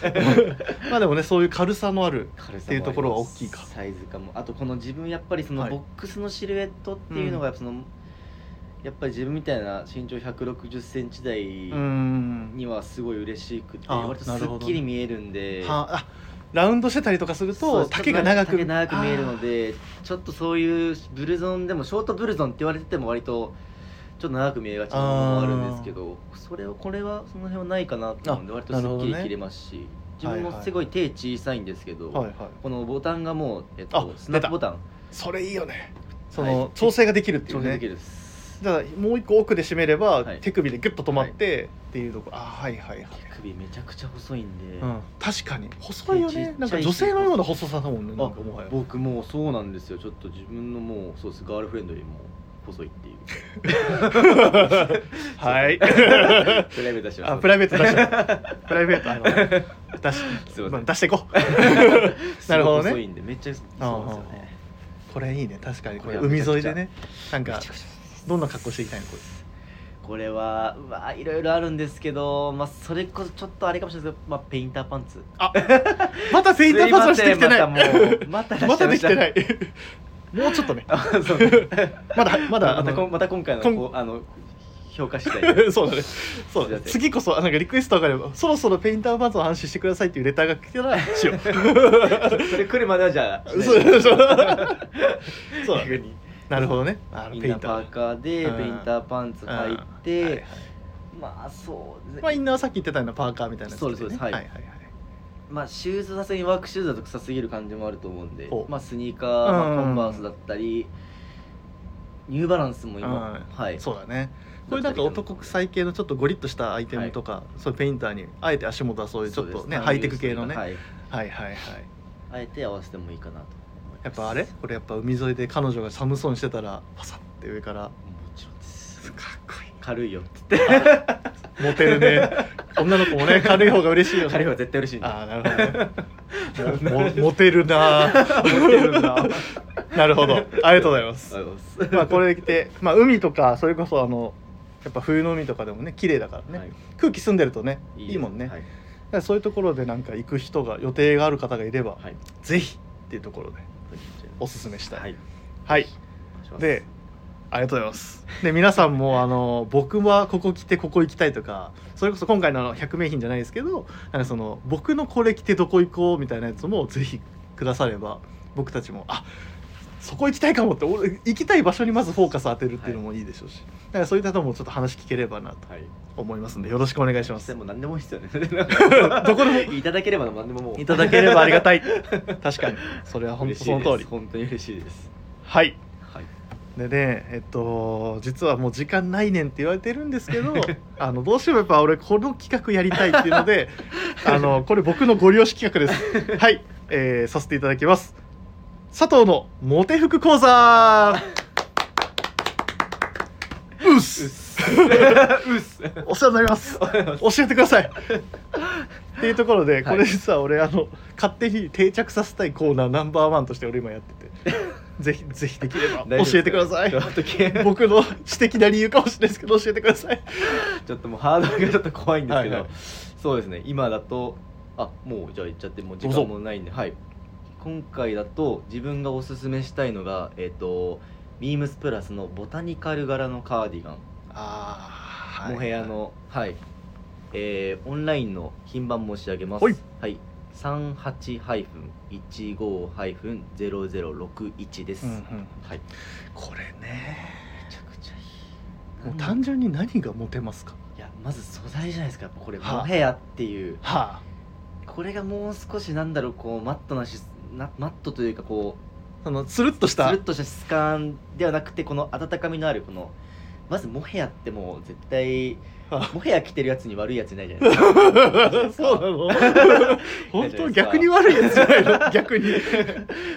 Speaker 2: ま
Speaker 1: あでもねそういう軽さのある。っていうところは大きいか。
Speaker 2: サイズ感も。あとこの自分やっぱりその
Speaker 1: はい。
Speaker 2: ボックスのシルエットっていうのがやっぱその、やっぱり自分みたいな身長1 6 0ンチ台にはすごい嬉しくて、
Speaker 1: あ
Speaker 2: 割とすっきり見えるんで。
Speaker 1: はあラウンドしてたりとかすると丈が長く
Speaker 2: 丈長く見えるのでちょっとそういうブルゾンでもショートブルゾンって言われてても割とちょっと長く見えがちなものもあるんですけどそれをこれはその辺はないかなと思うんで
Speaker 1: あ
Speaker 2: 割とすっきり着れますし、自分もすごい手小さいんですけど、
Speaker 1: はいはい
Speaker 2: このボタンがもう、えっ
Speaker 1: あ
Speaker 2: と、スナップボタン。
Speaker 1: それいいよね。そ
Speaker 2: はい。
Speaker 1: の調整ができるっていうね。
Speaker 2: 調整できるです
Speaker 1: じゃあもう一個奥で締めれば、
Speaker 2: はい。
Speaker 1: 手首でギュッと止まってっていうとこあはいはいはい、
Speaker 2: 手首めちゃくちゃ細いんで、
Speaker 1: うん、確かに。細いよ
Speaker 2: ちっちゃい
Speaker 1: ねなんか女性のような細さだもんねなんかもはや。
Speaker 2: 僕もうそうなんですよ。ちょっと自分のもうそうです。ガールフレンドよりも細いっていう。*laughs*
Speaker 1: はい。*laughs*
Speaker 2: プライベート出します。
Speaker 1: あプライベート出したプライベートあの出し
Speaker 2: すいません。
Speaker 1: まあ出していこう。*laughs* なるほどね。
Speaker 2: すごい細いんでめっちゃそうなんですよね。
Speaker 1: これいいね。確かに。これ
Speaker 2: これは
Speaker 1: 海
Speaker 2: めちゃくちゃ。
Speaker 1: 沿いでね。なんか
Speaker 2: めちゃくちゃ
Speaker 1: どんな格好していきたいの？これ
Speaker 2: これはうわいろいろあるんですけどまあそれこそちょっとあれかもしれないですけど、まあ、ペインターパンツ。
Speaker 1: あまたペインターパスはしてきてない。*laughs*
Speaker 2: すまたもう *laughs* また
Speaker 1: できて
Speaker 2: い。
Speaker 1: ない *laughs* もうちょっとね。
Speaker 2: あそう。
Speaker 1: まだま
Speaker 2: ま
Speaker 1: だあの
Speaker 2: たまた今回の
Speaker 1: こ
Speaker 2: うあの評価次第
Speaker 1: そうだね。そうだね。次。こそなんかリクエストがあればそろそろペインターパンツを話してくださいっていうレターが来たらしよ。う
Speaker 2: それ来るまではじゃあ
Speaker 1: そうそう。そうだ
Speaker 2: 逆に
Speaker 1: なるほどね。あの
Speaker 2: インナー。パーカーで
Speaker 1: うん。
Speaker 2: ペインターパンツ履いて、
Speaker 1: はい
Speaker 2: まあそうですね。
Speaker 1: まあインナーはさっき言ってたようなパーカーみたいなやつ
Speaker 2: そうですそうです。はい。
Speaker 1: はいはいはい。
Speaker 2: まあシューズさすがにワークシューズだと臭すぎる感じもあると思うんで
Speaker 1: お
Speaker 2: まあスニーカー、まあ、
Speaker 1: うん。
Speaker 2: コンバースだったりニューバランスも今、
Speaker 1: うん。
Speaker 2: はい。
Speaker 1: そうだね。これなんか男臭い系のちょっとゴリッとしたアイテムとか、そういうペインターにあえて足元はそういうちょっとね。ハイテク系のね、
Speaker 2: はい、
Speaker 1: はいはいはい。
Speaker 2: あえて合わせてもいいかなと
Speaker 1: やっぱあれ？これやっぱ海沿いで彼女が寒そうにしてたらパサッて上から
Speaker 2: もちろんです。
Speaker 1: かっこいい。
Speaker 2: 軽いよって言って。
Speaker 1: モテるね。女の子もね *laughs* 軽い方が嬉しいよね。
Speaker 2: 軽いは絶対嬉しい
Speaker 1: ああなるほどね。モテるな。
Speaker 2: モテるな。*laughs*
Speaker 1: なるほど。ありがとうございます。
Speaker 2: ありがとうございます。
Speaker 1: まあこれで来て、まあ、海とかそれこそあのやっぱ冬の海とかでもね綺麗だからね、
Speaker 2: はい。
Speaker 1: 空気澄んでるとねいいもんね、
Speaker 2: はい。
Speaker 1: そういうところでなんか行く人が予定がある方がいれば、
Speaker 2: はい。
Speaker 1: ぜひっていうところでおすすめしたい。
Speaker 2: はい。
Speaker 1: はい、でありがとうございます。で皆さんも *laughs* あの僕はここ来てここ行きたいとかそれこそ今回のあの100名品じゃないですけどなんかその僕のこれ着てどこ行こうみたいなやつもぜひくだされば僕たちもあそこ行きたいかもって俺行きたい場所にまずフォーカス当てるっていうのもいいでしょうし、だからそういったともちょっと話聞ければなと
Speaker 2: はい。
Speaker 1: 思いますんでよろしくお願いします。
Speaker 2: でも何でもいいですよね。*laughs*
Speaker 1: どこでも。
Speaker 2: いただければ何でも。もう
Speaker 1: いただければありがたい。*laughs* 確かに。それは本当その通り。
Speaker 2: 本当に嬉しいです。
Speaker 1: はい。
Speaker 2: はい。
Speaker 1: でねえっと実はもう時間ないねんって言われてるんですけど *laughs* あのどうしてもやっぱ俺この企画やりたいっていうのであのこれ僕のご利用し企画です。はい、えーさせていただきます佐藤のモテ服講座。うっす。
Speaker 2: うっす。
Speaker 1: お世話になります。教えてください。*laughs* っていうところでこれ実は俺あの勝手に定着させたいコーナーナンバーワンとして俺今やってて。*laughs* ぜひぜひできれば。教えてください。僕の私的な理由かもしれないですけど教えてください。*laughs*
Speaker 2: ちょっともうハードルがちょっと怖いんですけど、
Speaker 1: はいはい。
Speaker 2: そうですね。今だとあもうじゃあ言っちゃってもう時間もないんではい今回だと自分がおすすめしたいのがえっ、とビームスプラスのボタニカル柄のカーディガン、
Speaker 1: あ
Speaker 2: モヘアのはい。えーオンラインの品番申し上げます。
Speaker 1: はい。
Speaker 2: はい。38-15-0061です、
Speaker 1: うんうん
Speaker 2: はい。
Speaker 1: これね。
Speaker 2: めちゃくちゃいい。
Speaker 1: もう単純に何がモテますか？
Speaker 2: いやまず素材じゃないですか。やっぱこれ
Speaker 1: はあ。
Speaker 2: モヘアっていう。
Speaker 1: は
Speaker 2: これがもう少しなんだろうこうマットなしなマットというかこ
Speaker 1: あそのつるっと
Speaker 2: うつ
Speaker 1: した。
Speaker 2: るっとした質感ではなくてこの温かみのあるこのまずモヘアってもう絶対
Speaker 1: あ。
Speaker 2: モヘア着てるやつに悪いやついないじゃないですか。*laughs*
Speaker 1: そうなの？*laughs* 本当？逆に悪いやつじゃないの？*laughs* 逆に。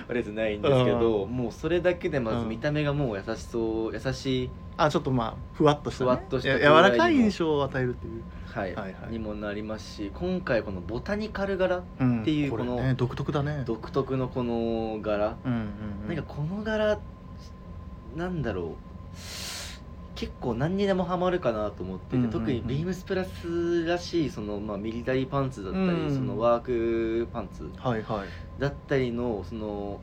Speaker 2: 悪いやつないんですけどもうそれだけでまず見た目がもう優しそう優しい
Speaker 1: あちょっとまあふわっとした、ね、
Speaker 2: ふわっとした
Speaker 1: や柔らかい印象を与えるっていう、
Speaker 2: はい、
Speaker 1: はいはい。
Speaker 2: にもなりますし今回このボタニカル柄
Speaker 1: うん。
Speaker 2: っていう
Speaker 1: これ
Speaker 2: この
Speaker 1: ね独特だね。
Speaker 2: 独特のこの柄。
Speaker 1: うんうんうん。
Speaker 2: なんかこの柄なんだろう結構何にでもハマるかなと思ってて、
Speaker 1: うんうんうん。
Speaker 2: 特にビームスプラスらしいその、まあ、ミリタリーパンツだったり、
Speaker 1: うんうん。
Speaker 2: そのワークパンツ
Speaker 1: はいはい。
Speaker 2: だったりのその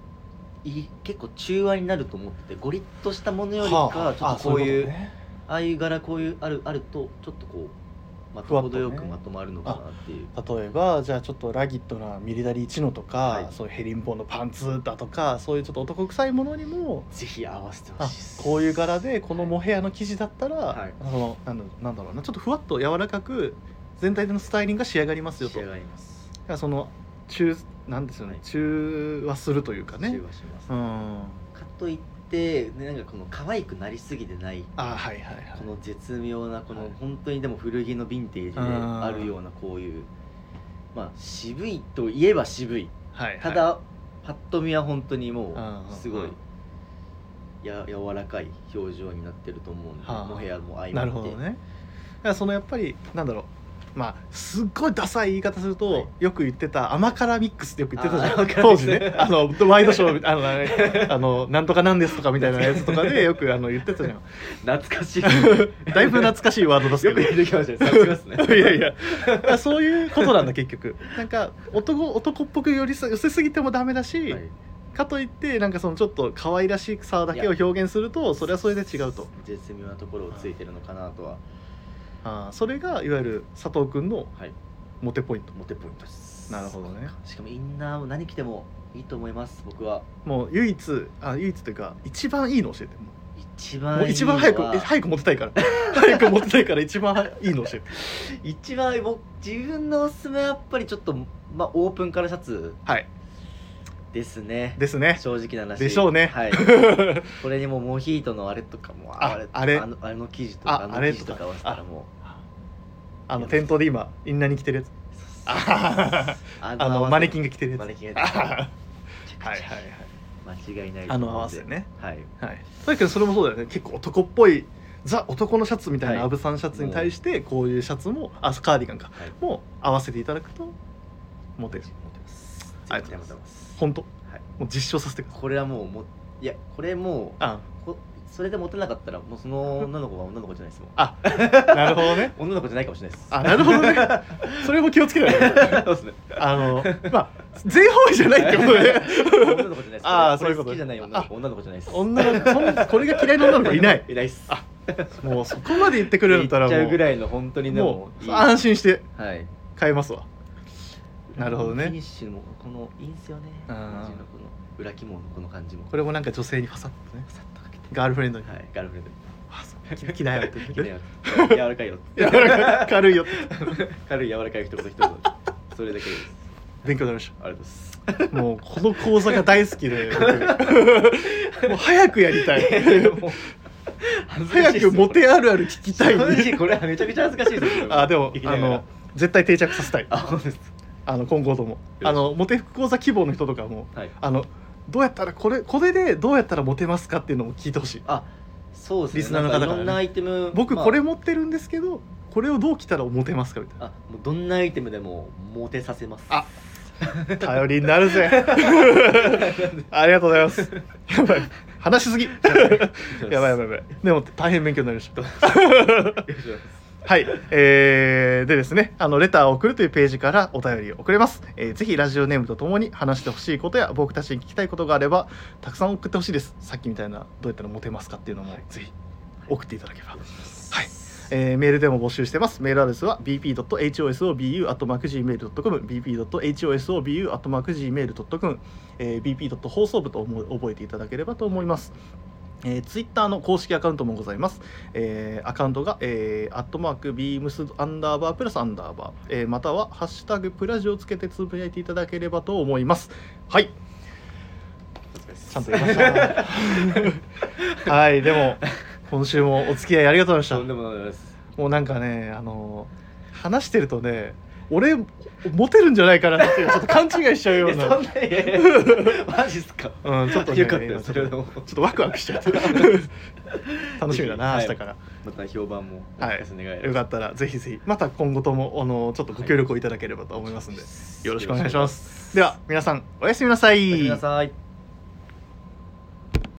Speaker 2: い結構中和になると思っててゴリッとしたものよりか
Speaker 1: はあ。
Speaker 2: ちょっとこういう,、
Speaker 1: ね。
Speaker 2: ああいう柄こういうあるあるとちょっとこうま
Speaker 1: ふわっとね。
Speaker 2: と程よくまとまるのかなっていう、
Speaker 1: 例えばじゃあちょっとラギットなミリタリーチノとか、
Speaker 2: はい。
Speaker 1: そういうヘリンボーンのパンツだとかそういうちょっと男臭いものにも
Speaker 2: ぜひ合わせてほ
Speaker 1: あ
Speaker 2: しいです。
Speaker 1: こういう柄でこのモヘアの生地だったら、
Speaker 2: はい。
Speaker 1: そのなんだなんだろうなちょっとふわっと柔らかく全体でのスタイリングが仕上がりますよと。
Speaker 2: 仕上がります。
Speaker 1: その中なんですよね、
Speaker 2: はい。
Speaker 1: 中和するというかね。
Speaker 2: 中和します、
Speaker 1: うん。
Speaker 2: かといってねなんかこの可愛くなりすぎてない。
Speaker 1: あはいはいはい。
Speaker 2: この絶妙なこの
Speaker 1: はい。
Speaker 2: 本当にでも古着のヴィンテージで
Speaker 1: うん。
Speaker 2: あるようなこういうまあ渋いといえば渋い。
Speaker 1: はいはい。
Speaker 2: ただパッと見は本当にも
Speaker 1: う
Speaker 2: すごいや柔らかい表情になってると思うんで
Speaker 1: はあ。
Speaker 2: モヘアも相まって。
Speaker 1: なるほどね。だからそのやっぱりなんだろうまあすっごいダサい言い方すると、
Speaker 2: はい。
Speaker 1: よく言ってた甘辛ミックスってよく言ってたじゃん。当時ね。*laughs* あのワイドショーあのあのなんとかなんですとかみたいなやつとかでよくあの言ってたじゃん。
Speaker 2: 懐かしい。*laughs*
Speaker 1: だいぶ懐かしいワードですけど。
Speaker 2: よく出てきましたねさすね
Speaker 1: い。*laughs* やいや。そういうことなんだ結局。なんか男男っぽく寄り寄せすぎてもダメだし、
Speaker 2: はい。
Speaker 1: かといってなんかそのちょっと可愛らしさだけを表現するとそれはそれで違うと。
Speaker 2: 絶妙なところをついてるのかなとは
Speaker 1: あーそれがいわゆる佐藤君の
Speaker 2: はい。
Speaker 1: モテポイント。
Speaker 2: モテポイントです。
Speaker 1: なるほどね。
Speaker 2: しかもインナーも何着てもいいと思います僕は。
Speaker 1: もう唯一あ唯一というか一番いいの教えて。
Speaker 2: 一番いいのは
Speaker 1: う一番早くえ早くモテたいから。*laughs* 早くモテたいから一番いいの教えて。
Speaker 2: 一番僕自分のおすすめはやっぱりちょっとまあオープンカラーシャツ
Speaker 1: はい。
Speaker 2: ですね。
Speaker 1: ですね。
Speaker 2: 正直な話。
Speaker 1: でしょうね。
Speaker 2: はい。*laughs* これにもモヒートのあれとかも
Speaker 1: ああれ
Speaker 2: あのあの生地と
Speaker 1: あ
Speaker 2: かあの生地とか合わせたらも
Speaker 1: あの店頭で今インナーに着てるやつ。
Speaker 2: う
Speaker 1: あ
Speaker 2: あ
Speaker 1: あのマネキン
Speaker 2: が
Speaker 1: が着てるやつ。
Speaker 2: マネキンが
Speaker 1: あ
Speaker 2: 着てる
Speaker 1: はいはいはい。
Speaker 2: 間違いないと
Speaker 1: あの合わせね。
Speaker 2: はい。
Speaker 1: はい。だけどそれもそうだよね。結構男っぽいザ男のシャツみたいな
Speaker 2: はい。
Speaker 1: アブさんシャツに対してこういうシャツもあカーディガンか。
Speaker 2: はい。
Speaker 1: もう合わせていただくとモテる。
Speaker 2: 持ってます。
Speaker 1: ありがとうございます。
Speaker 2: 絶対持ってます。
Speaker 1: 本当？
Speaker 2: はい。
Speaker 1: もう実証させてください。
Speaker 2: これはもうもいやこれもう
Speaker 1: あ。
Speaker 2: こそれでモテなかったらもうその *laughs* 女の子は女の子じゃないですもん。
Speaker 1: あなるほどね。*laughs*
Speaker 2: 女の子じゃないかもしれないです。
Speaker 1: あなるほどね。*laughs* それも気をつけないと
Speaker 2: そうですね。
Speaker 1: あのまあ全方位じゃないってことで。
Speaker 2: 女の子じゃないです。
Speaker 1: あー
Speaker 2: これ
Speaker 1: そういうこと。
Speaker 2: 好きじゃない女の子女の子じゃないです。
Speaker 1: 女の子これが嫌いな女の子いない。
Speaker 2: いないっす。
Speaker 1: あもうそこまで言ってくれるんだったら
Speaker 2: 言っちゃう
Speaker 1: もう
Speaker 2: ぐらいの本当にね
Speaker 1: もう
Speaker 2: いい
Speaker 1: 安心して
Speaker 2: はい。
Speaker 1: 買えますわ。なるほどね。
Speaker 2: フィニッシュもこのいいんすよね。
Speaker 1: あー。
Speaker 2: 感じのこの裏肝のこの感じも。
Speaker 1: これもなんか女性にファサッとね。
Speaker 2: さっとか。けて
Speaker 1: ガールフレンドに。
Speaker 2: はいガールフレンドに。
Speaker 1: あそう。好きだよって。
Speaker 2: 柔らかいよ *laughs*
Speaker 1: 柔らかい軽いよって。*laughs*
Speaker 2: 軽い柔らかい一言一言それだけです。
Speaker 1: 勉強になりまし
Speaker 2: ありがとうございます。
Speaker 1: たもうこの講座が大好きで。*laughs* 僕。もう早くやりたい。
Speaker 2: 恥ずかしい
Speaker 1: 早くモテあるある聞きたい。
Speaker 2: 正直これはめちゃくちゃ恥ずかしいですよ。
Speaker 1: あでも
Speaker 2: 生きながら
Speaker 1: あの絶対定着させたい。
Speaker 2: あ本当です
Speaker 1: あの今後とも。あのモテ副講座希望の人とかも
Speaker 2: はい。
Speaker 1: あのどうやったらこれこれでどうやったらモテますかっていうのも聞いてほしい。
Speaker 2: あそうですね。
Speaker 1: リスナーの方からね。
Speaker 2: なんいろんなアイテム
Speaker 1: 僕
Speaker 2: まあ。
Speaker 1: これ持ってるんですけどこれをどう着たらモテますかみたいな。
Speaker 2: あもうどんなアイテムでもモテさせます。
Speaker 1: あ頼りになるぜ。*laughs* ありがとうございます。やばい。話しすぎ。*laughs* やばいやばいやばい。でも大変勉強になりました *laughs* はい、えー、でですねあのレターを送るというページからお便りを送れます、えーぜひラジオネームとともに話してほしいことや僕たちに聞きたいことがあればたくさん送ってほしいです。さっきみたいなどうやったらモテますかっていうのもぜひ送っていただければ。はい。えーメールでも募集してます。メールアドレスは bp.hosobu.gmail.com bp.hosobu.gmail.com、えー、bp. 放送部と覚えていただければと思います。えー、ツイッターの公式アカウントもございます。えーアカウントが、えー、アットマークビームスアンダーバープラスアンダーバー、えーまたはハッシュタグプラジをつけてつぶやいていただければと思います。はい、ちゃんと言いました。*laughs* はい、でも今週もお付き合いありがとうございました
Speaker 2: とん。でもないです
Speaker 1: もうなんかねあの話してるとね俺モテるんじゃないかなってちょっと勘違いしちゃうような。*laughs*
Speaker 2: マジっすか？
Speaker 1: うんちょっとね
Speaker 2: よかったよそれでも。
Speaker 1: ちょっとワクワクしちゃって。*laughs* 楽しみだな、
Speaker 2: はい。
Speaker 1: 明日から。
Speaker 2: また評判もお
Speaker 1: は
Speaker 2: い
Speaker 1: よかったらぜひぜひまた今後ともあのちょっとご協力をいただければと思いますんで、よろしくお願いします。では皆さんおやすみなさい。
Speaker 2: おやすみなさい